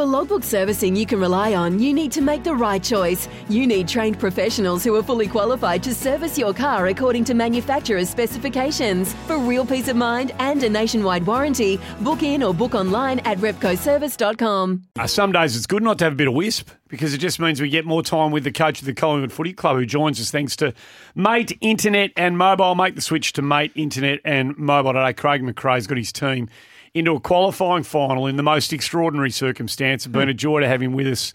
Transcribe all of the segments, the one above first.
For logbook servicing you can rely on, you need to make the right choice. You need trained professionals who are fully qualified to service your car according to manufacturer's specifications. For real peace of mind and a nationwide warranty, book in or book online at repcoservice.com. Uh, some days it's good not to have a bit of wisp because it just means we get more time with the coach of the Collingwood Footy Club who joins us thanks to Mate Internet and Mobile. Make the switch to Mate Internet and Mobile today. Craig McRae's got his team into a qualifying final in the most extraordinary circumstance. It's been a joy to have him with us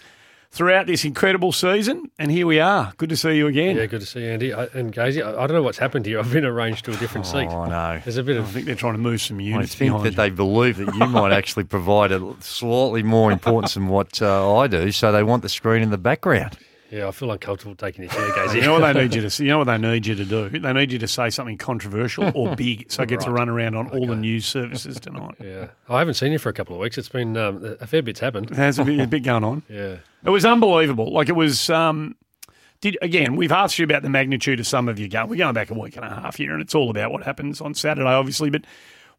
throughout this incredible season, and here we are. Good to see you again. Yeah, good to see you, Andy. I, and Gazy, I, I don't know what's happened here. I've been arranged to a different seat. Oh, no. There's a bit of. I think they're trying to move some units. I think behind that you. they believe that you might actually provide a slightly more importance than what uh, I do, so they want the screen in the background. Yeah, I feel uncomfortable taking a chair, Gazy. You know what they need you to you know what they need you to do? They need you to say something controversial or big so it gets a run around on all the news services tonight. Yeah, I haven't seen you for a couple of weeks. It's been um, a fair bit's happened. There's a bit, a bit going on. Yeah, It was unbelievable. Like it was. Um, did again? We've asked you about the magnitude of some of your game. We're going back a week and a half here, and it's all about what happens on Saturday, obviously. But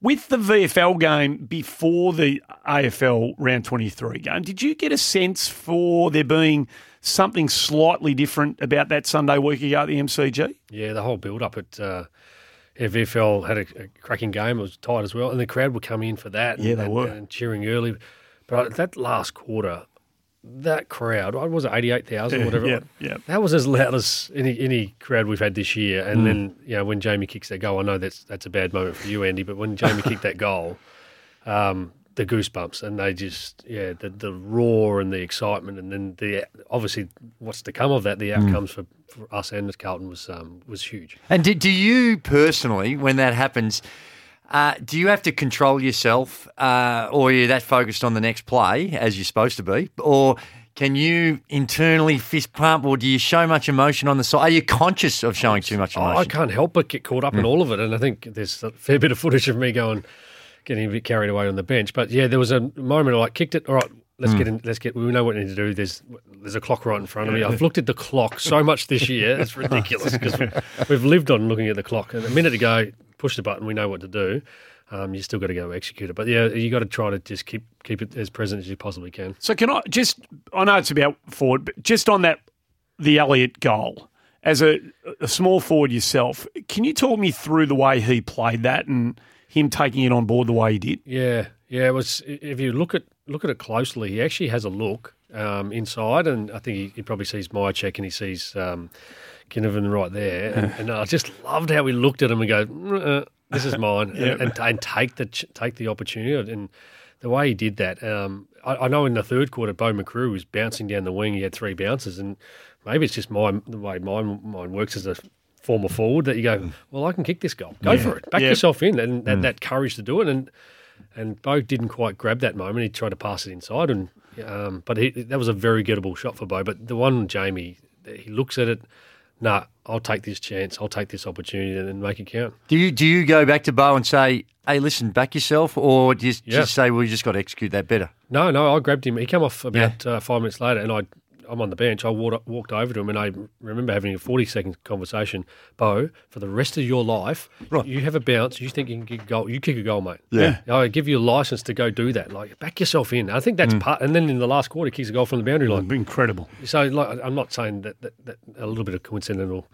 with the VFL game before the AFL round twenty three game, did you get a sense for there being something slightly different about that Sunday week ago at the MCG? yeah. The whole build up at uh, yeah, VFL had a, a cracking game. It was tight as well, and the crowd were coming in for that. Yeah, they and- were. and cheering early. But that last quarter, that crowd, what was it, eighty eight thousand, Yeah, whatever. yeah, yeah. That was as loud as any any crowd we've had this year. And Mm. then you know when Jamie kicks that goal, I know that's that's a bad moment for you, Andy. But when Jamie kicked that goal, um, the goosebumps and they just yeah the the roar and the excitement and then the obviously what's to come of that the Mm. outcomes for, for us and Carlton was um, was huge. And do, do you personally, when that happens, uh, do you have to control yourself, uh, or are you that focused on the next play as you're supposed to be, or can you internally fist pump, or do you show much emotion on the side? Are you conscious of showing too much I I can't help but get caught up in all of it, and I think there's a fair bit of footage of me going, getting a bit carried away on the bench. But yeah, there was a moment I like kicked it. All right, let's get in. Let's get. We know what we need to do. There's there's a clock right in front of me. I've looked at the clock so much this year. It's ridiculous because we've lived on looking at the clock. And a minute ago, push the button. We know what to do. Um, you still got to go execute it. But yeah, you got to try to just keep keep it as present as you possibly can. So can I just? I know it's about forward, but just on that, the Elliott goal as a, a small forward yourself, can you talk me through the way he played that and him taking it on board the way he did? Yeah, yeah. It was if you look at look at it closely, he actually has a look um, inside, and I think he, he probably sees Mihocek and he sees um, Ginnivan right there, and, and I just loved how he looked at him and go, "Mm, uh, "This is mine," and, and, and take the take the opportunity and. The way he did that, um, I, I know in the third quarter, Beau McCreery was bouncing down the wing. He had three bounces, and maybe it's just my the way mine mine works as a former forward that you go, well, I can kick this goal. Go for it. Back Yeah. yourself in, and, and that courage to do it. And and Beau didn't quite grab that moment. He tried to pass it inside, and um, but he, that was a very gettable shot for Beau. But the one Jamie, he looks at it. Nah, I'll take this chance. I'll take this opportunity and, and make it count. do you do you go back to Beau and say, "Hey, listen, back yourself," or do you Yeah. just say, "Well, you just got to execute that better"? No, no, I grabbed him. He came off about uh, five minutes later, and I, I'm on the bench. I walked, walked over to him, and I remember having a 40 second conversation. Beau, for the rest of your life, you have a bounce. You think you can kick a goal? You kick a goal, mate. Yeah. I give you a license to go do that. Like back yourself in. I think that's part. And then in the last quarter, he kicks a goal from the boundary line. Incredible. So, like, I'm not saying that, that, that a little bit of coincidental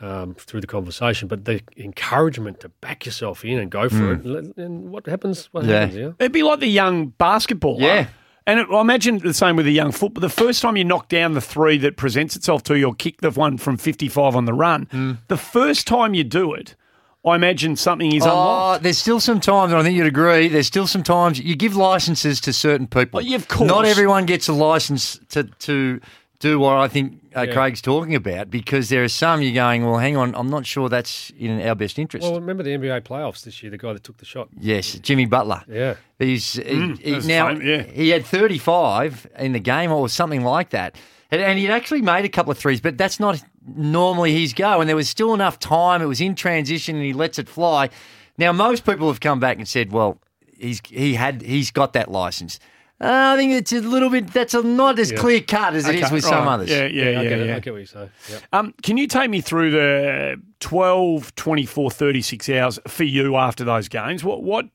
um, through the conversation, but the encouragement to back yourself in and go for it. And, and what happens? What Yeah. happens? Yeah. It'd be like the young basketballer. Yeah. And it, I imagine the same with a young football. The first time you knock down the three that presents itself to you or kick the one from 55 on the run, hmm. the first time you do it, I imagine something is Oh, unlocked. there's still some times, and I think you'd agree. There's still some times you give licenses to certain people. Oh, yeah, of course. Not everyone gets a license to to do what I think uh, Yeah. Craig's talking about because there are some you're going. Well, hang on, I'm not sure that's in our best interest. Well, remember the NBA playoffs this year? The guy that took the shot. yes, Jimmy Butler. Yeah. He's he, he- now fine, yeah. he had 35 in the game or something like that, and, and he'd actually made a couple of threes, but that's not normally his go. And there was still enough time; it was in transition, and he lets it fly. Now, most people have come back and said, "Well, he's he had he's got that license." Uh, I think it's a little bit. That's a, not as Yeah. clear cut as it is Okay, with some right. others. Yeah, yeah, yeah. I get yeah. it. I get what you say. Yep. Um, can you take me through the 12, 24, 36 hours for you after those games? What what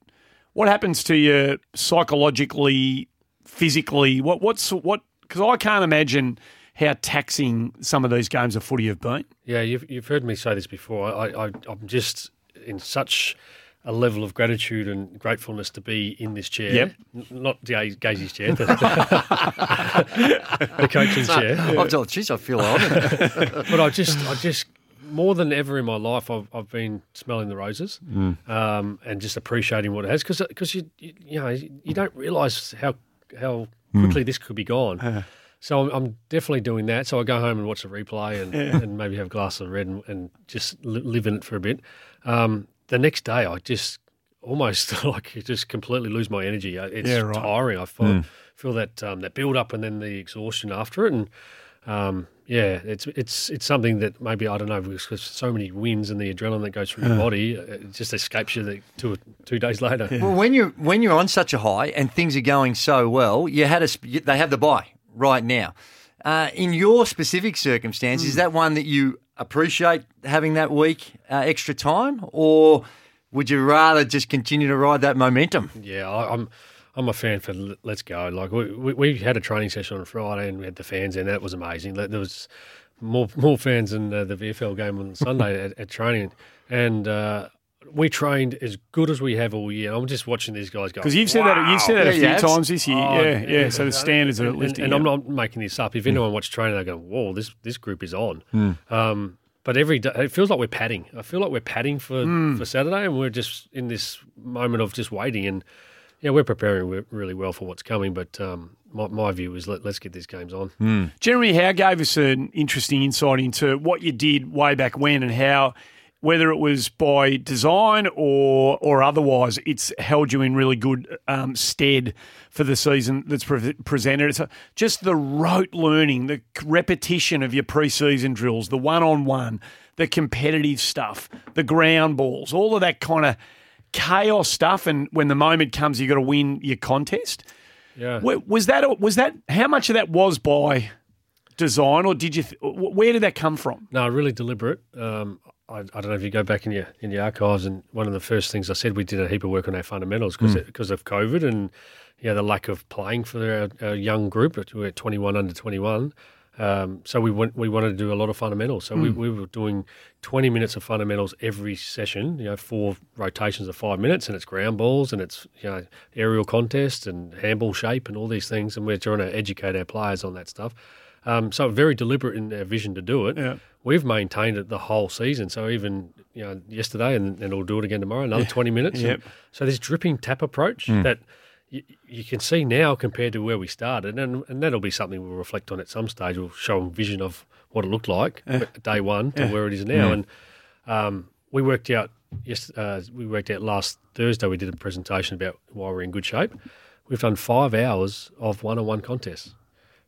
what happens to you psychologically physically? What what's what? Because I can't imagine how taxing some of these games of footy have been. Yeah, you've, you've heard me say this before. I, I, I'm just in such a level of gratitude and gratefulness to be in this chair. Yep. N- Not Gaze- Gazy's chair, the, the coaching chair. I've thought, geez, I feel honoured. But I just, I just, more than ever in my life, I've, I've been smelling the roses um, and just appreciating what it has because you, you, you know, you don't realise how how quickly this could be gone. So I'm, I'm definitely doing that. So I go home and watch the replay and, and maybe have a glass of red and, and just li- live in it for a bit. Um, the next day, I just almost like just completely lose my energy. Uh, It's Yeah, right. tiring. I feel, feel that um, that build up and then the exhaustion after it. And um, yeah, it's it's it's something that maybe I don't know because so many wins and the adrenaline that goes through your body, uh, it just escapes you the, two two days later. Well, when you're when you're on such a high and things are going so well, you had a they have the bye right now. Uh, in your specific circumstance, is that one that you appreciate having that week uh, extra time, or would you rather just continue to ride that momentum? Yeah, I, I'm I'm a fan for Let's Go. Like we, we we had a training session on Friday and we had the fans in. That was amazing. There was more more fans than uh, the VFL game on Sunday at, at training, and uh, we trained as good as we have all year. I'm just watching these guys go Because you've said that you've said that Yeah, a few you times this year. Oh, yeah, yeah. So the standards are and, lifting. And, yeah. I'm not making this up. If anyone watched training, they go, "Whoa, this this group is on." Hmm. Um, but every day, it feels like we're padding. I feel like we're padding for Hmm. for Saturday, and we're just in this moment of just waiting. And yeah, we're preparing really well for what's coming. But um, my, my view is let, let's get these games on. Jeremy Howe gave us an interesting insight into what you did way back when and how, whether it was by design or or otherwise, it's held you in really good um, stead for the season that's pre- presented. It's just the rote learning, the repetition of your preseason drills, the one on one, the competitive stuff, the ground balls, all of that kind of chaos stuff. And when the moment comes, you've got to win your contest. Yeah. Was that was that how much of that was by design, or did you? Th- where did that come from? No, really deliberate. Um, I, I don't know if you go back in your in your archives, and one of the first things I said we did a heap of work on our fundamentals because because of COVID and yeah the lack of playing for our, our young group. We're twenty one under twenty one. Um, so we went, we wanted to do a lot of fundamentals. So we, we were doing 20 minutes of fundamentals every session, you know, four rotations of five minutes, and it's ground balls and it's, you know, aerial contest and handball shape and all these things. And we're trying to educate our players on that stuff. Um, so very deliberate in our vision to do it. Yeah. We've maintained it the whole season. So even you know yesterday, and, and we'll do it again tomorrow. Another twenty minutes. Yep. And so this dripping tap approach that you, you can see now compared to where we started, and and that'll be something we'll reflect on at some stage. We'll show them vision of what it looked like at day one to where it is now, and um, we worked out. Yes, uh, we worked out last Thursday. We did a presentation about why we're in good shape. We've done five hours of one-on-one contests,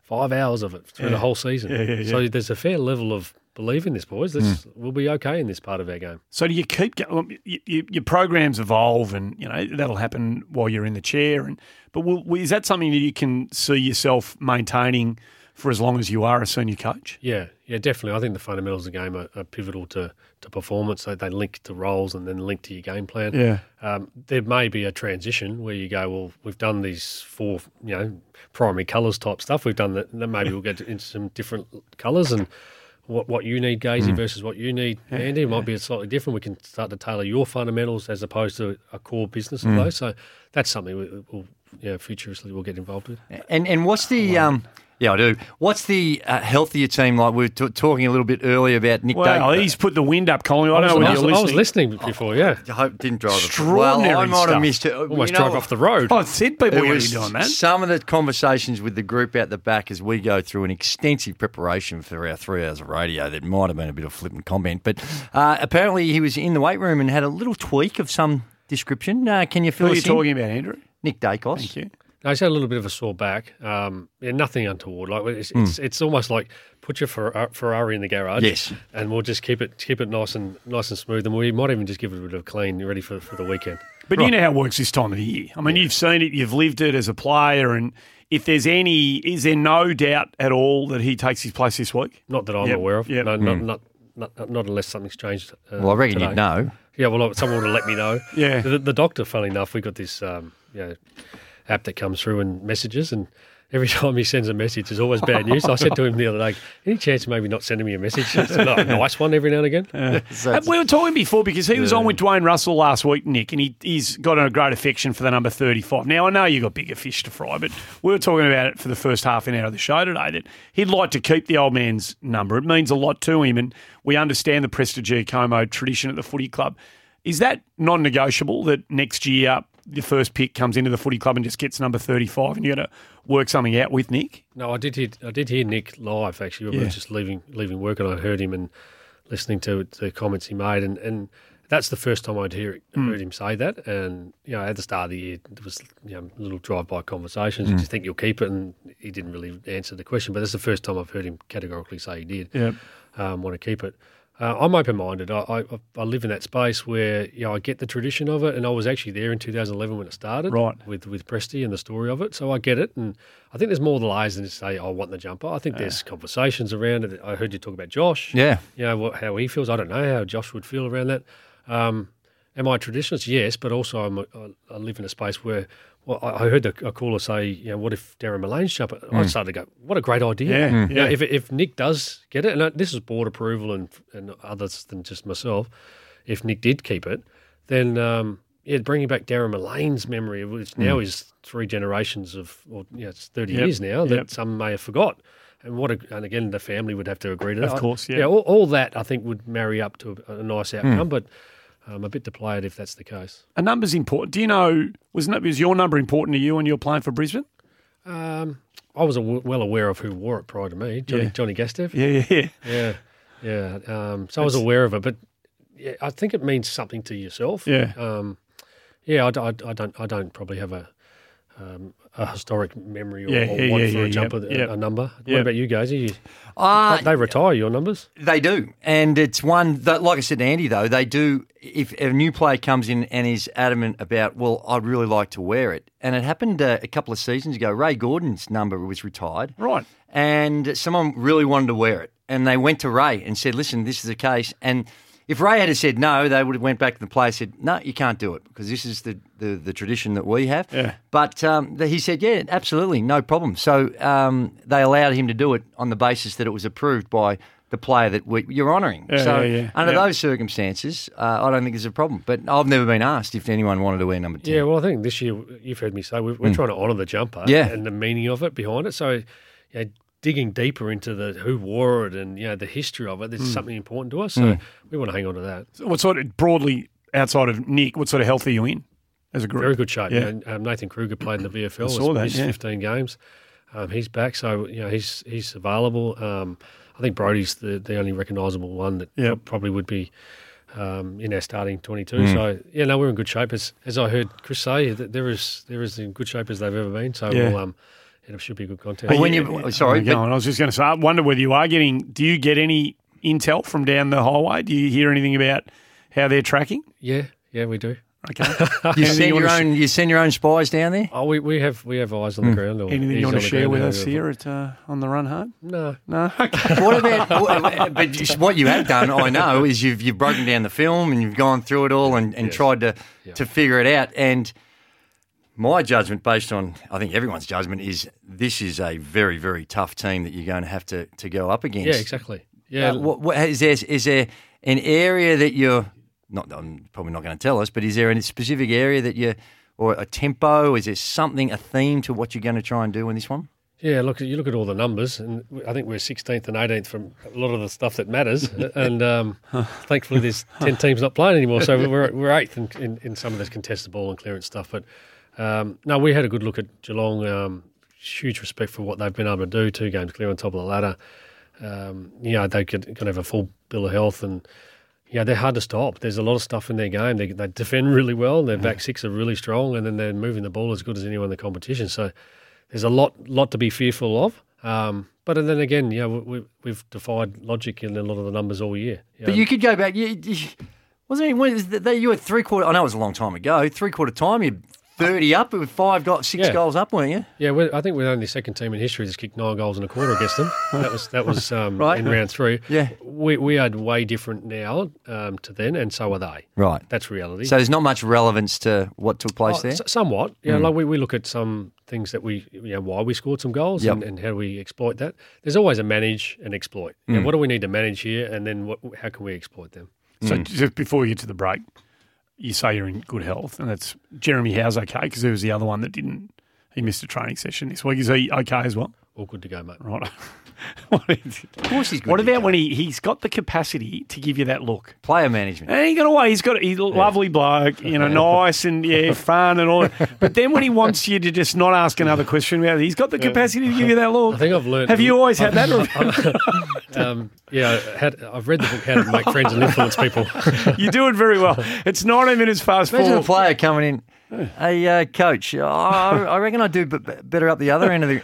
five hours of it through the whole season. Yeah, yeah, yeah. So there's a fair level of belief in this, boys. This we'll be okay in this part of our game. So do you keep going? You, you, your programs evolve, and you know that'll happen while you're in the chair. And but will, is that something that you can see yourself maintaining for as long as you are a senior coach? Yeah, yeah, definitely. I think the fundamentals of the game are, are pivotal to, to performance. They, they link to roles and then link to your game plan. Yeah. Um, there may be a transition where you go, well, we've done these four, you know, primary colours type stuff. We've done that. Then maybe we'll get into some different colours and what what you need, Gazy, versus what you need, Andy. It might be slightly different. We can start to tailor your fundamentals as opposed to a core business of those. So that's something we, we'll, you know, futuristically we'll get involved with. And and what's the um? Yeah, I do. What's the uh, healthier team like? We were t- talking a little bit earlier about Nick. Well, Day- he's put the wind up, Colin. I I don't know was, whether I you're I was listening. listening before, yeah. I hope didn't drive. Extraordinary Well, I might stuff. have missed it. Almost You know, drove off the road. I said people It were going to was be doing that. some of the conversations with the group out the back as we go through an extensive preparation for our three hours of radio that might have been a bit of flippant comment. But uh, apparently he was in the weight room and had a little tweak of some description. Uh, can you feel? Who fill are you in? talking about, Andrew? Nick Daicos. Thank you. No, he's had a little bit of a sore back. Um, yeah, nothing untoward. Like it's, Hmm. it's, it's almost like put your Ferrari in the garage. Yes. and we'll just keep it keep it nice and nice and smooth, and we might even just give it a bit of a clean, ready for, for the weekend. But you know how it works this time of the year. I mean, you've seen it, you've lived it as a player, and if there's any, is there no doubt at all that he takes his place this week? Not that I'm Yep, aware of. Yeah, No, not, not, not not unless something's changed. Uh, Well, I reckon today. you'd know. Yeah, well, someone would have let me know. Yeah. The, the doctor, funnily enough, we got this, um, you know, app that comes through and messages and. Every time he sends a message, it's always bad news. I said to him the other day, "Any chance of maybe not sending me a message? It's a oh, nice one every now and again." So And we were talking before because he was on with Dwayne Russell last week, Nick, and he, he's got a great affection for the number 35. Now, I know you've got bigger fish to fry, but we were talking about it for the first half an hour of the show today that he'd like to keep the old man's number. It means a lot to him, and we understand the Prestigiacomo tradition at the footy club. Is that non negotiable that next year the first pick comes into the footy club and just gets number 35 and you got to work something out with Nick? No, I did hear I did hear Nick live actually. We Yeah. were just leaving leaving work and I heard him and listening to the comments he made and, and that's the first time I'd hear Hmm. heard him say that. And you know, at the start of the year, there was you know little drive-by conversations. Do you think you'll keep it? And he didn't really answer the question. But that's the first time I've heard him categorically say he did Yeah. um, want to keep it. Uh, I'm open-minded. I, I I live in that space where you know I get the tradition of it, and I was actually there in 2011 when it started, Right. With with Presty and the story of it. So I get it, and I think there's more the layers than to say I want the jumper. I think there's conversations around it. I heard you talk about Josh. Yeah. you know what, how he feels. I don't know how Josh would feel around that. Um, am I a traditionalist? Yes, but also I'm a, I, I live in a space where. Well, I heard a, caller say, you know, what if Darren Millane's jumper? I started to go, what a great idea. Yeah, Mm. You know, if, if Nick does get it, and this is board approval and, and others than just myself, if Nick did keep it, then um, yeah, bringing back Darren Millane's memory, which now is three generations of, or yeah, it's 30 Mm. Yep, years now, that yep. some may have forgot. And what, a, and again, the family would have to agree to that. Of course, yeah. Yeah, all, all that I think would marry up to a, a nice Hmm. outcome, but um, a bit to play it if that's the case. A number's important. Do you know, was, was your number important to you when you were playing for Brisbane? Um, I was well aware of who wore it prior to me, Johnny, Yeah. Johnny Gastev. Yeah, yeah, yeah. Yeah, yeah. Um, so I was aware of it, but yeah, I think it means something to yourself. Yeah. Um, yeah, I, I I don't. I don't probably have a um, a historic memory or, Yeah, or yeah, want yeah, for yeah, a jumper, yep, a- a, number. Yep. What about you guys? Are you, Uh, they retire your numbers. They do, and it's one that, like I said to Andy, though they do. If a new player comes in and is adamant about, well, I'd really like to wear it, and it happened uh, a couple of seasons ago. Ray Gordon's number was retired, Right. and someone really wanted to wear it, and they went to Ray and said, "Listen, this is the case." And if Ray had said no, they would have went back to the player and said, "No, you can't do it because this is the, the, the tradition that we have." Yeah. But um, he said, "Yeah, absolutely, no problem." So um, they allowed him to do it on the basis that it was approved by the player that we, you're honouring. Yeah, so yeah, yeah. under Yeah. those circumstances, uh, I don't think there's a problem. But I've never been asked if anyone wanted to wear number ten. Yeah, well, I think this year you've heard me say we're, we're trying to honour the jumper. Yeah. and the meaning of it behind it. So, you know, digging deeper into the who wore it and you know the history of it, there's something important to us. So we want to hang on to that. So what sort of, broadly, outside of Nick, what sort of health are you in as a group? Very good shape. Yeah. You know, um, Nathan Kreuger played in the VFL. I saw that, yeah. 15 games. Um, he's back, so you know he's he's available. Um, I think Brody's the, the only recognisable one that Yep. probably would be um, in our starting 22. Hmm. So yeah, no, we're in good shape. As as I heard Chris say, there is there is in good shape as they've ever been. So Yeah. we'll, um, it should be good content. Well, when you sorry, Go but- I was just going to say, I wonder whether you are getting, do you get any intel from down the highway? Do you hear anything about how they're tracking? yeah, yeah, we do. Okay. you Anything send you your wanna own you send your own spies down there. Oh, we, we have we have eyes on the ground. Or Hmm. Anything you want to share with us here at uh, on the run home? No, No. Okay. What about? what- but just what you have done, I know, is you've you've broken down the film and you've gone through it all and, and Yes. tried to Yeah. to figure it out. And my judgment, based on I think everyone's judgment, is this is a very very tough team that you're going to have to to go up against. yeah, exactly. Yeah, Uh, what, what, is there is there an area that you're not? I'm probably not going to tell us, but is there a specific area that you or a tempo? Is there something a theme to what you're going to try and do in this one? Yeah, look, you look at all the numbers, and I think we're 16th and 18th from a lot of the stuff that matters. and um, thankfully, there's 10 teams not playing anymore, so we're we're eighth in, in, in some of this contested ball and clearance stuff. But um, no, we had a good look at Geelong. Um, huge respect for what they've been able to do. Two games clear on top of the ladder. Um, you know, they could, could have a full bill of health and. Yeah, they're hard to stop. There's a lot of stuff in their game. They, they defend really well. Their back six are really strong, and then they're moving the ball as good as anyone in the competition. So there's a lot lot to be fearful of. Um, but then again, yeah, we, we, we've defied logic in a lot of the numbers all year. But you could go back. You, you, wasn't it? Was that you were three quarter? I know it was a long time ago. Three quarter time, you 30 up with five got six Yeah. goals up, weren't you? Yeah, we're, I think we're only the second team in history that's kicked nine goals and a quarter against them. That was that was um, Right. in round three. Yeah. we we are way different now um, to then, and so are they. Right. That's reality. So there's not much relevance to what took place Oh, there. s- somewhat. Yeah, like we, we look at some things that we, you know, why we scored some goals Yep. and, and how do we exploit that. There's always a manage and exploit. Yeah, what do we need to manage here, and then what, how can we exploit them? So just before we get to the break, you say you're in good health, and that's Jeremy Howe's okay because he was the other one that didn't. He missed a training session this week. Is he okay as well? All good to go, mate. Right. what is- Of course he's good. what to about go. when he, he's got the capacity to give you that look? player management? And he got away. He's got he's a lovely bloke, you know, nice and yeah, fun and all. But then when he wants you to just not ask another question about it, he's got the capacity to give you that look. I think I've learned. Have you always had that? Or Um, yeah, I had, I've read the book How to Make Friends and Influence People. you do it very well. It's 19 minutes fast Imagine four. a player coming in. Hey, uh, coach, oh, I reckon I do b- b- better up the other end of the.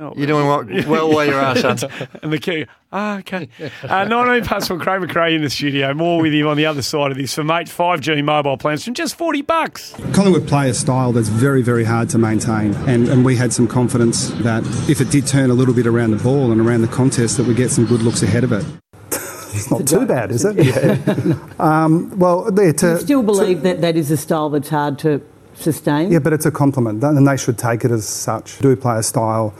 Oh. You're doing what, well where you are, son. And the key, ah, okay. Uh, 19 past four, Craig McRae in the studio. More with him on the other side of this for mate 5G mobile plans from just 40 bucks. Collingwood play a style that's very, very hard to maintain, and, and we had some confidence that if it did turn a little bit around the ball and around the contest, that we get some good looks ahead of it. It's not too bad, is it? um, well, there to, You still believe that that is a style that's hard to sustain? yeah, but it's a compliment, and they should take it as such. Do play a style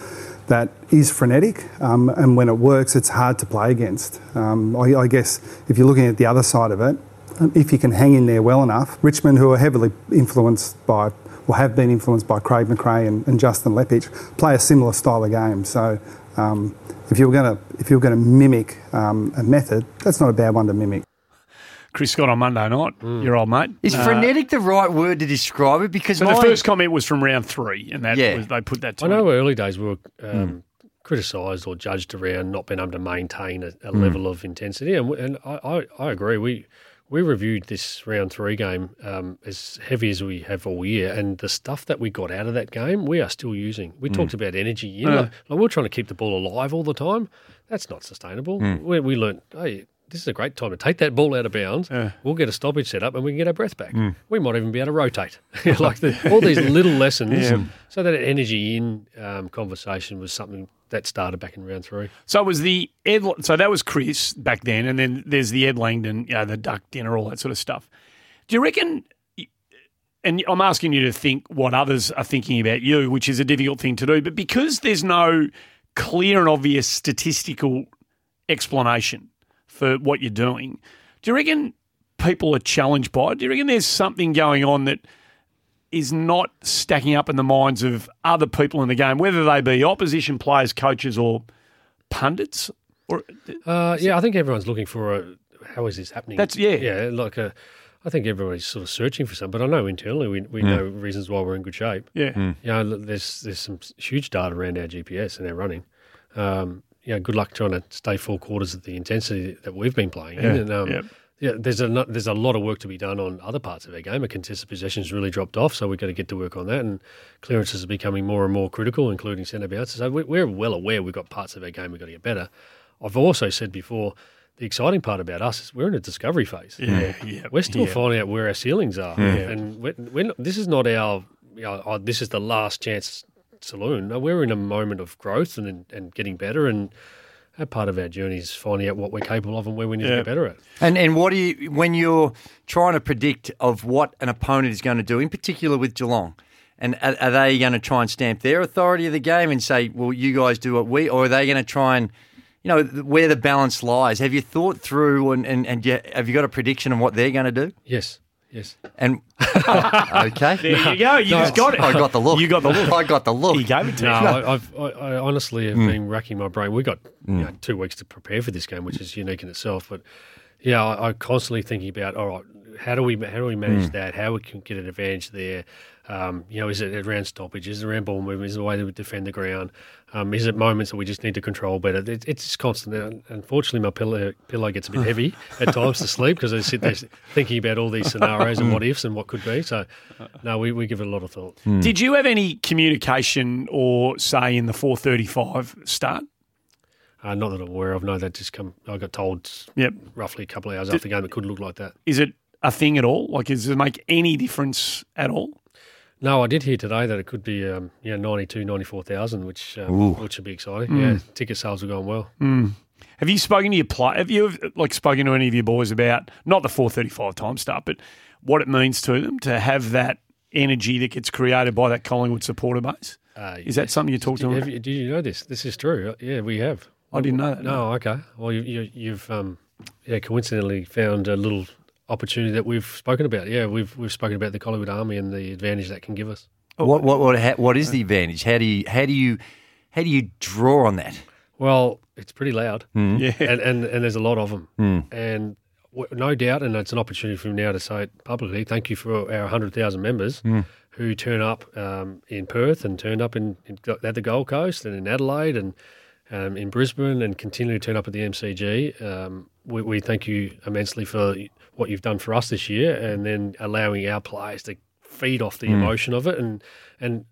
that is frenetic, um, and when it works, it's hard to play against. Um, I, I guess if you're looking at the other side of it, um, if you can hang in there well enough, Richmond, who are heavily influenced by, or have been influenced by Craig McRae and, and Justin Leppitsch, play a similar style of game. So. Um, if you're going to if you were going to mimic um, a method, that's not a bad one to mimic. Chris Scott on Monday night, your old mate. Is Uh, frenetic the right word to describe it? Because So my, the first comment was from round three, and that Yeah. was, they put that to I me. know early days we were um, criticised or judged around not being able to maintain a, a level of intensity, and, and I, I, I agree. We we reviewed this round three game um, as heavy as we have all year, and the stuff that we got out of that game, we are still using. We talked about energy. You know, like, like we're trying to keep the ball alive all the time. That's not sustainable. We, we learned, hey, this is a great time to take that ball out of bounds. We'll get a stoppage set up and we can get our breath back. We might even be able to rotate. like the, all these little lessons. So that energy in um, conversation was something that started back in round three. So it was the Ed. So that was Chris back then, and then there's the Ed Langdon, you know, the duck dinner, all that sort of stuff. Do you reckon? And I'm asking you to think what others are thinking about you, which is a difficult thing to do. But because there's no clear and obvious statistical explanation for what you're doing, do you reckon people are challenged by it? Do you reckon there's something going on that is not stacking up in the minds of other people in the game, whether they be opposition players, coaches, or pundits? Or Uh, yeah, I think everyone's looking for a how is this happening? That's- yeah. yeah. Like a, I think everybody's sort of searching for some, but I know internally we, we know reasons why we're in good shape. yeah, You know, there's there's some huge data around our GPS and our running. Um, you know, good luck trying to stay four quarters at the intensity that we've been playing. in. And, um, yeah. yeah, there's a there's a lot of work to be done on other parts of our game. Our contested possession's really dropped off, so we've got to get to work on that. And clearances are becoming more and more critical, including centre bounces. So we- we're well aware we've got parts of our game we've got to get better. I've also said before, the exciting part about us is we're in a discovery phase. Yeah, yeah, We're still yeah. finding out where our ceilings are, and we're, we're not, this is not our. You know, oh, this is the last chance saloon. No, we're in a moment of growth and and getting better, and that part of our journey is finding out what we're capable of and where we need to Yeah. get better at. And and what do you when you're trying to predict of what an opponent is going to do, in particular with Geelong, and are, are they going to try and stamp their authority of the game and say, "Well, you guys do what we," or are they going to try and you know where the balance lies? Have you thought through and and, and you, have you got a prediction of what they're going to do? Yes, yes. And okay, there you go. You just got it. I got the look. You got the look. I got the look. He gave it to No, you. I, I've, I, I honestly have mm. been racking my brain. We got you mm. know, two weeks to prepare for this game, which is unique in itself. But yeah, I, I'm constantly thinking about all right, how do we how do we manage that? How we can get an advantage there? Um, you know, is it around stoppage? Is it around ball movement? Is it the way that we defend the ground? Um, is it moments that we just need to control better? It, it's just constant. Unfortunately, my pillow pillow gets a bit heavy at times to sleep because I sit there thinking about all these scenarios and what ifs and what could be. So, no, we, we give it a lot of thought. Did you have any communication or say in the 435 start? Uh, not that I'm aware of. No, that just come. I got told Yep. roughly a couple of hours after the game it could look like that. Is it a thing at all? Like, does it make any difference at all? No, I did hear today that it could be um, yeah 92, 94,000, which um, which would be exciting. Yeah, ticket sales are going well. Have you spoken to your play? Have you like spoken to any of your boys about not the four thirty five time start, but what it means to them to have that energy that gets created by that Collingwood supporter base? Uh, Is that something you talked to Did, them? have you, did you know this? This is true. Uh, Yeah, we have. I didn't know that. No, okay. Well, you, you, you've um, yeah coincidentally found a little opportunity that we've spoken about. Yeah, we've we've spoken about the Collingwood Army and the advantage that can give us. What what what, ha- what is the advantage? How do you how do you how do you draw on that? Well, it's pretty loud, Yeah. and, and and there's a lot of them, and w- no doubt, and it's an opportunity for me now to say it publicly. Thank you for our hundred thousand members who turn up um, in Perth and turned up in, in at the Gold Coast and in Adelaide and um, in Brisbane and continue to turn up at the MCG. Um, we, we thank you immensely for what you've done for us this year, and then allowing our players to feed off the mm. emotion of it and and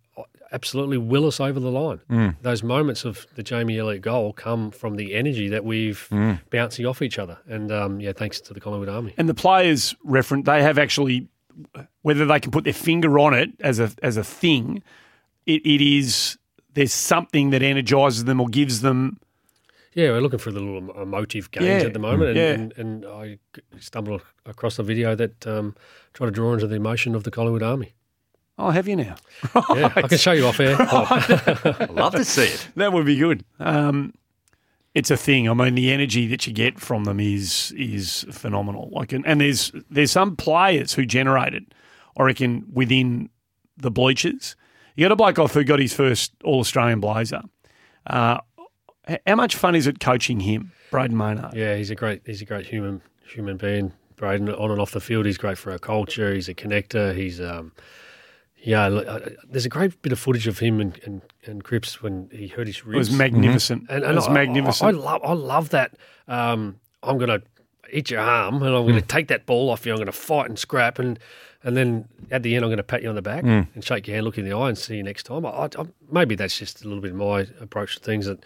absolutely will us over the line. Mm. Those moments of the Jamie Elliott goal come from the energy that we've mm. bouncing off each other, and um, yeah, thanks to the Collingwood Army. And the players reference they have actually whether they can put their finger on it as a as a thing, it, it is there's something that energizes them or gives them Yeah, we're looking for the little emotive gains Yeah. at the moment, and, Yeah. and, and I stumbled across a video that um, tried to draw into the emotion of the Collingwood Army. Oh, have you now? Yeah, I can show you off air. Oh, I'd love to see it. That would be good. Um, it's a thing. I mean, the energy that you get from them is is phenomenal. Like, and, and there's there's some players who generate it. I reckon within the bleachers. You got a bloke off who got his first All Australian blazer. Uh, h- how much fun is it coaching him, Brayden Maynard? Yeah, he's a great he's a great human human being. Braden on and off the field, he's great for our culture. He's a connector. He's um, yeah. look, uh, There's a great bit of footage of him and and, and Cripps when he hurt his ribs. It was magnificent. and, it was I, magnificent. I, I love I love that. Um, I'm gonna eat your arm, and I'm going to take that ball off you. I'm going to fight and scrap, and and then at the end, I'm going to pat you on the back Hmm. and shake your hand, look in the eye, and see you next time. I, I, I- maybe that's just a little bit of my approach to things. That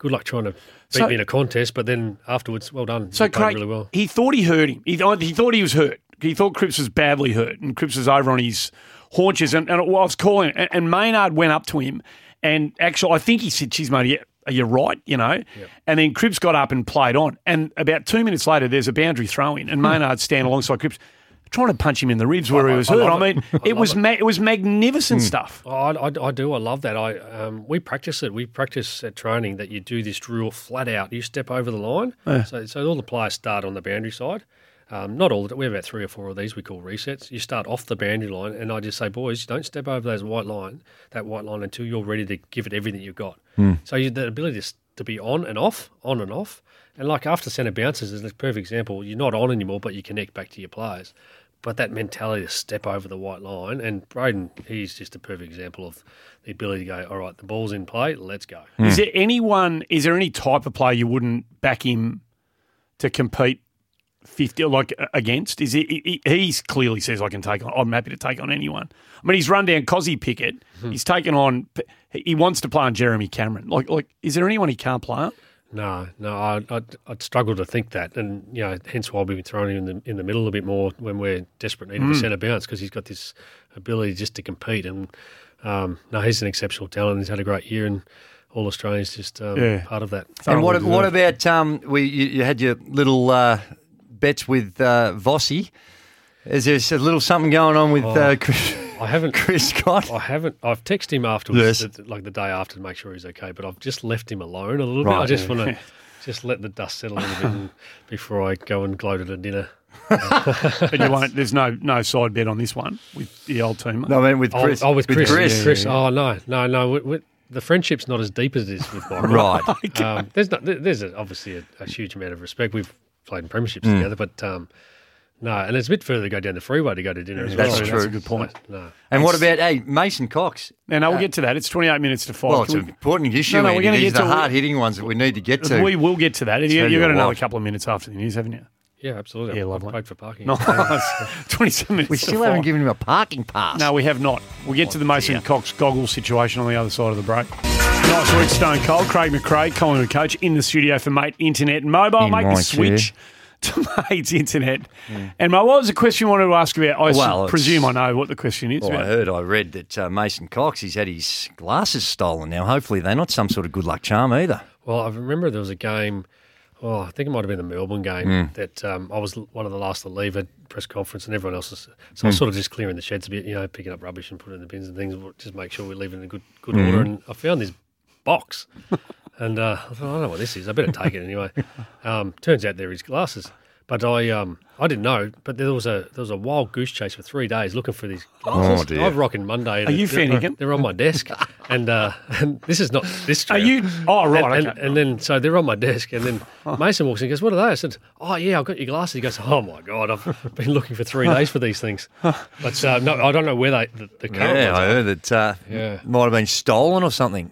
good luck trying to beat So- me in a contest, but then afterwards, well done. So Craig, really well. he thought he hurt him. He thought, he thought he was hurt. He thought Cripps was badly hurt, and Cripps was over on his haunches. And, and I was calling, and, and Maynard went up to him, and actually, I think he said, "Geez, mate, are you, are you right?" You know. And then Cripps got up and played on. And about two minutes later, there's a boundary throw in, and hmm. Maynard stand alongside Cripps. Trying to punch him in the ribs where he was I hurt. I, love it. mean, it was it. ma- it was magnificent stuff. Oh, I, I, I do. I love that. I um, we practice it. We practice at training that you do this drill flat out. You step over the line. So, so all the players start on the boundary side. Um, not all. We have about three or four of these we call resets. You start off the boundary line, and I just say, boys, don't step over those white line, that white line, until you're ready to give it everything you've got. So you, the ability to, to be on and off, on and off, and like after centre bounces is a perfect example. You're not on anymore, but you connect back to your players. But that mentality to step over the white line, and Brayden, he's just a perfect example of the ability to go, all right, the ball's in play, let's go. Hmm. Is there anyone? Is there any type of player you wouldn't back him to compete fifty like against? Is he? he he's clearly says I can take on. I'm happy to take on anyone. I mean, he's run down Cozzy Pickett. Hmm. He's taken on. He wants to play on Jeremy Cameron. Like, like, is there anyone he can't play on? No, no, I, I'd, I'd struggle to think that, and you know, hence why we've been throwing him in the in the middle a bit more when we're desperate need of a centre bounce because he's got this ability just to compete. And um, no, he's an exceptional talent. He's had a great year, and all Australians just um, Yeah. part of that. And what what about um? We you, you had your little uh, bets with uh, Vossi. Is there a little something going on with uh, Chris, I haven't. Chris Scott? I haven't. I've texted him afterwards, Yes. like the day after, to make sure he's okay. But I've just left him alone a little bit. I just want to just let the dust settle a little bit and, before I go and gloat at a dinner. But you won't. There's no no side bet on this one with the old team. No, I mean with Oh, Chris. oh, with Chris. Chris. Chris. Oh no, no, no. With, with, the friendship's not as deep as it is with Michael. Right. Um, there's not. There's a, obviously a, a huge amount of respect. We've played in premierships Hmm. together, but um, no, and it's a bit further to go down the freeway to go to dinner as That's well. true. That's a good point. No. And what about hey Mason Cox? Now, no, we'll get to that. It's 28 minutes to five. Well, it's Can an we- important issue. No, no, we're Andy. gonna These get are the to- hard hitting ones that we need to get to. we will get to that. You, Tell you've you got another what. couple of minutes after the news, haven't you? Yeah, absolutely. Yeah, I've lovely. paid for parking. Nice. 27 minutes. we to still haven't five. given him a parking pass. No, we have not. We'll get to the oh, Mason Cox goggles situation on the other side of the break. Nice week, Stone Cold. Craig McRae, Collingwood coach, in the studio for Mate Internet and Mobile. In Make my the switch to mate's internet. And my, what was the question you wanted to ask about? I Well, presume I know what the question is. Well, I heard, I read that uh, Mason Cox, he's had his glasses stolen now. Hopefully, they're not some sort of good luck charm either. Well, I remember there was a game. Oh, I think it might have been the Melbourne game Hmm. that um, I was one of the last to leave at press conference, and everyone else was. So Hmm. I was sort of just clearing the sheds a bit, you know, picking up rubbish and putting it in the bins and things, just make sure we're leaving in a good good Hmm. order. And I found this box, and uh, I thought, I don't know what this is. I better take it anyway. Um, turns out they're his glasses. But I um I didn't know. But there was a there was a wild goose chase for three days looking for these glasses. Oh, dear. I've rocking Monday. Are you they're, Finnegan? They're on my desk, and uh, and this is not this. Are you? Oh, right. And, okay. and, and then, so they're on my desk, and then Mason walks in and goes, What are they? I said, Oh, yeah, I've got your glasses. He goes, Oh, my God, I've been looking for three days for these things. But uh, no, I don't know where they, the, the current Yeah, ones I are. heard that uh, Yeah. might have been stolen or something.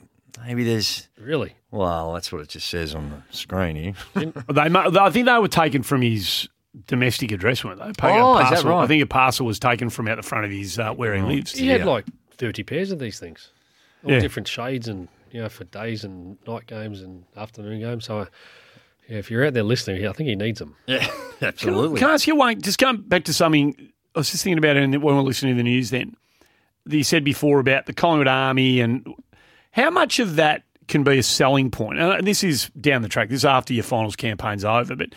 Maybe there's. Really? Well, that's what it just says on the screen here. They, mu- I think they were taken from his domestic address, weren't they? Paid a Oh, is that parcel. right? I think a parcel was taken from out the front of his uh, where he lives. He had like 30 pairs of these things, all Yeah. different shades and, you know, for days and night games and afternoon games. So, uh, yeah, if you're out there listening, I think he needs them. Yeah, Can, absolutely. can I ask you, Wayne, just going back to something, I was just thinking about it when we were listening to the news then. That you said before about the Collingwood Army and how much of that can be a selling point? And this is down the track, this is after your finals campaign's over, but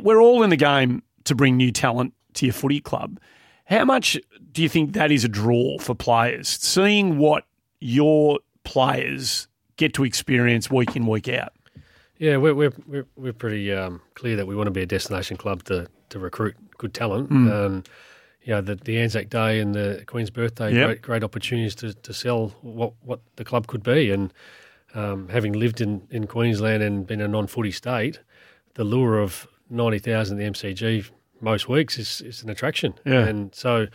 we're all in the game to bring new talent to your footy club. How much do you think that is a draw for players? Seeing what your players get to experience week in, week out. Yeah, we're we're we're, pretty um, clear that we want to be a destination club to, to recruit good talent. Um, you know, the, the Anzac Day and the Queen's Birthday, Yep. great great opportunities to, to sell what, what the club could be. And um, having lived in, in Queensland and been a non-footy state, the lure of ninety thousand the MCG most weeks is, is an attraction. Yeah. And so,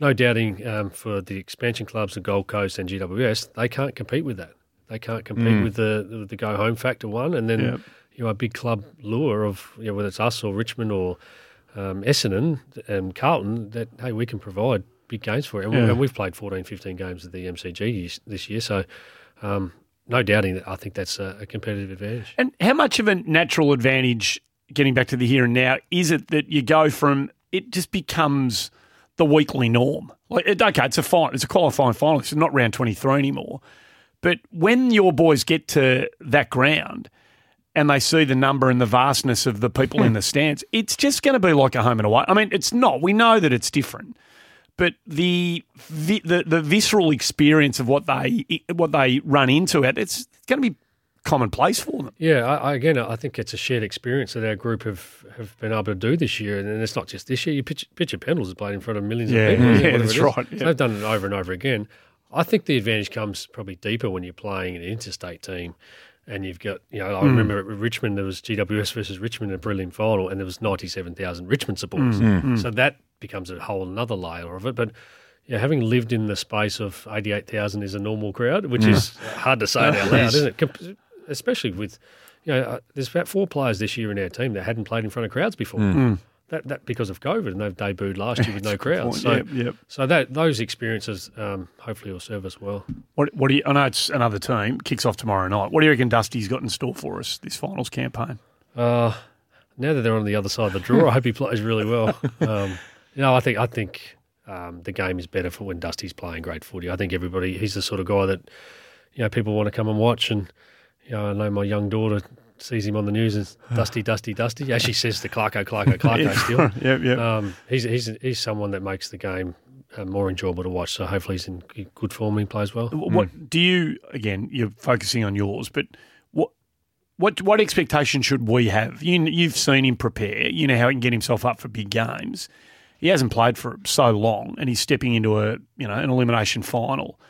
no doubting um, for the expansion clubs, the Gold Coast and GWS, they can't compete with that. They can't compete with the, the the go home factor one, and then Yep. you know a big club lure of you know, whether it's us or Richmond or um, Essendon and Carlton that hey we can provide big games for it, and, we, and we've played 14, 15 games at the MCG this- year, so um, no doubting that I think that's a, a competitive advantage. And how much of a natural advantage, getting back to the here and now, is it that you go from it just becomes the weekly norm? Like, it, okay, it's a fine, it's a qualifying final. It's not round twenty three anymore. But when your boys get to that ground and they see the number and the vastness of the people in hmm. the stands, it's just going to be like a home and away. I mean, it's not. We know that it's different, but the vi- the, the visceral experience of what they what they run into it, it's going to be commonplace for them. Yeah, I, again, I think it's a shared experience that our group have, have been able to do this year, and it's not just this year. You pitch, pitch Pendles has played in front of millions Yeah, of people. yeah, that's is. right, So they've done it over and over again. I think the advantage comes probably deeper when you're playing an interstate team, and you've got you know I Hmm. remember at Richmond there was GWS versus Richmond in a brilliant final, and there was ninety seven thousand Richmond supporters. Hmm. So that becomes a whole another layer of it, but. Yeah, having lived in the space of eighty-eight thousand is a normal crowd, which Hmm. is hard to say out loud, isn't it? Especially with, you know, uh, there's about four players this year in our team that hadn't played in front of crowds before. That, that because of COVID, and they've debuted last year with no crowds. So. Yep, yep. so that those experiences um, hopefully will serve us well. What, what do you? I know it's another team. Kicks off tomorrow night. What do you reckon Dusty's got in store for us this finals campaign? Uh, now that they're on the other side of the draw, I hope he plays really well. Um, you know, I think I think um, the game is better for when Dusty's playing great footy. I think everybody he's the sort of guy that you know people want to come and watch. And you know, I know my young daughter sees him on the news as Dusty, Dusty, Dusty. As she says the Clarko, Clarko, Clarko still. yep, yep. Um, he's, he's he's someone that makes the game uh, more enjoyable to watch. So hopefully he's in good form. and He plays well. What do you? Again, you're focusing on yours, but what? What what expectation should we have? You, you've seen him prepare. You know how he can get himself up for big games. He hasn't played for so long, and he's stepping into a you know an elimination final.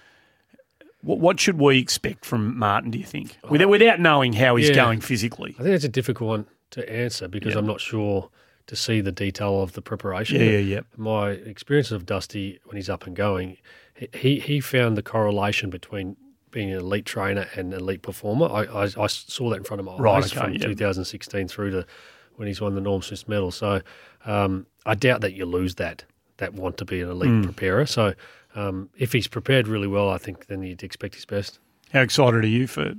What, what should we expect from Martin? Do you think, without, without knowing how he's Yeah. going physically? I think it's a difficult one to answer because Yeah. I'm not sure to see the detail of the preparation. Yeah, yeah, yeah. My experience of Dusty when he's up and going, he he found the correlation between being an elite trainer and elite performer. I, I, I saw that in front of my Right, eyes okay, from yeah. 2016 through to when he's won the Norm Smith medal. So um, I doubt that you lose that that want to be an elite Hmm. preparer. So um, if he's prepared really well, I think then you'd expect his best. How excited are you for?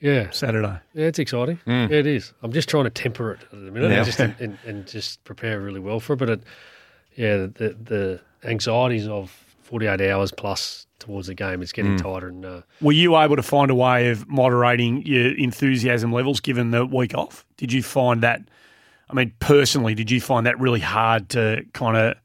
Yeah, Saturday. yeah, it's exciting. Mm. Yeah, it is. I'm just trying to temper it at the minute, Yeah. and just and, and, and just prepare really well for it. But it, yeah, the the anxieties of 48 hours plus towards the game is getting Mm. tighter, and uh, Were you able to find a way of moderating your enthusiasm levels given the week off? Did you find that? I mean, personally, did you find that really hard to kind of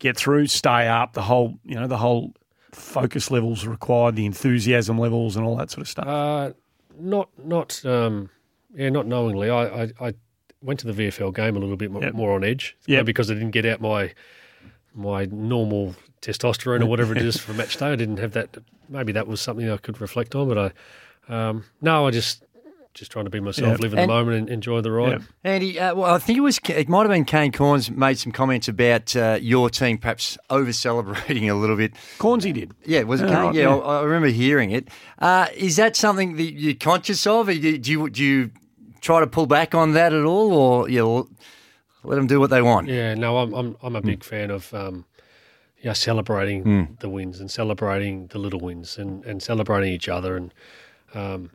get through, stay up, the whole, you know, the whole focus levels required, the enthusiasm levels, and all that sort of stuff? Uh, not not um, yeah, not knowingly. I, I, I went to the VFL game a little bit more, Yep. more on edge. Yep. because I didn't get out my my normal testosterone or whatever it is for match day. I didn't have that. Maybe that was something I could reflect on. But I um, no, I just just trying to be myself, Yep. live in And- the moment, and enjoy the ride. Yep. Andy, uh, well, I think it was it might have been Kane Cornes made some comments about uh, your team perhaps over celebrating a little bit. Cornsey did. Yeah, was it Yeah, Kane? right, yeah, yeah. I, I remember hearing it. Uh, is that something that you're conscious of? Or do you, do you do you try to pull back on that at all, or you know, let them do what they want? Yeah, no, I'm I'm I'm a big fan of um, yeah, celebrating the wins and celebrating the little wins and, and celebrating each other and um,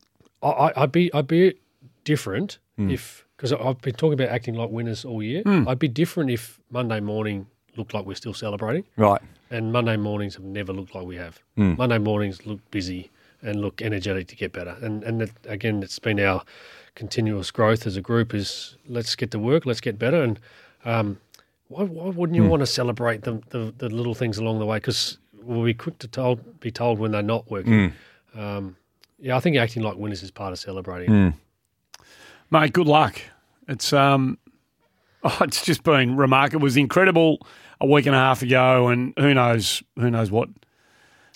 I, I'd be I'd be different hmm. if because I've been talking about acting like winners all year. Hmm. I'd be different if Monday morning looked like we're still celebrating, Right. and Monday mornings have never looked like we have. Hmm. Monday mornings look busy and look energetic to get better. And and it, again, it's been our continuous growth as a group. Is let's get to work, let's get better, and um, why, why wouldn't you want to celebrate the, the the little things along the way? Because we'll be quick to told, be told when they're not working. Um, yeah, I think acting like winners is part of celebrating. Mate, good luck. It's um, oh, it's just been remarkable. It was incredible a week and a half ago, and who knows, who knows what.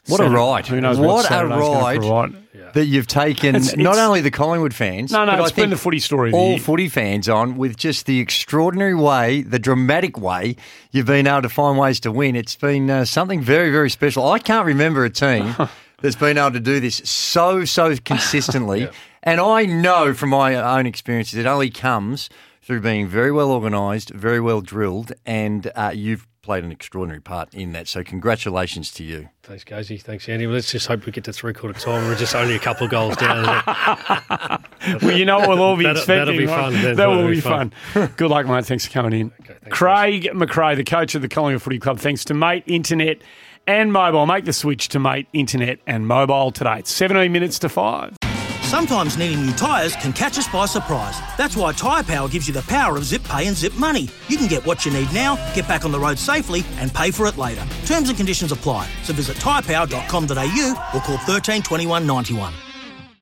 What a Saturday- ride. Who knows What what, a Saturday's gonna ride. provide. That you've taken It's- not only the Collingwood fans, No, no, but it's I been the footy story of the all year. footy fans on with just the extraordinary way, the dramatic way you've been able to find ways to win. It's been uh, something very, very special. I can't remember a team that's been able to do this so, so consistently. And I know from my own experiences, it only comes through being very well organised, very well drilled, and uh, you've played an extraordinary part in that. So congratulations to you. Thanks, Gazey. Thanks, Andy. Well, let's just hope we get to three quarter time. We're just only a couple of goals down. Well, you know what we'll all be That'll- expecting. that'll be fun then. That That'll be be fun. Good luck, mate. Thanks for coming in. thanks, Craig McRae, the coach of the Collingwood Footy Club, thanks to Mate Internet and Mobile. Make the switch to Mate Internet and Mobile today. It's 17 minutes to 5. Sometimes needing new tyres can catch us by surprise. That's why Tyre Power gives you the power of zip pay and zip money. You can get what you need now, get back on the road safely, and pay for it later. Terms and conditions apply. So visit tyrepower.com.au or call 13 21 91.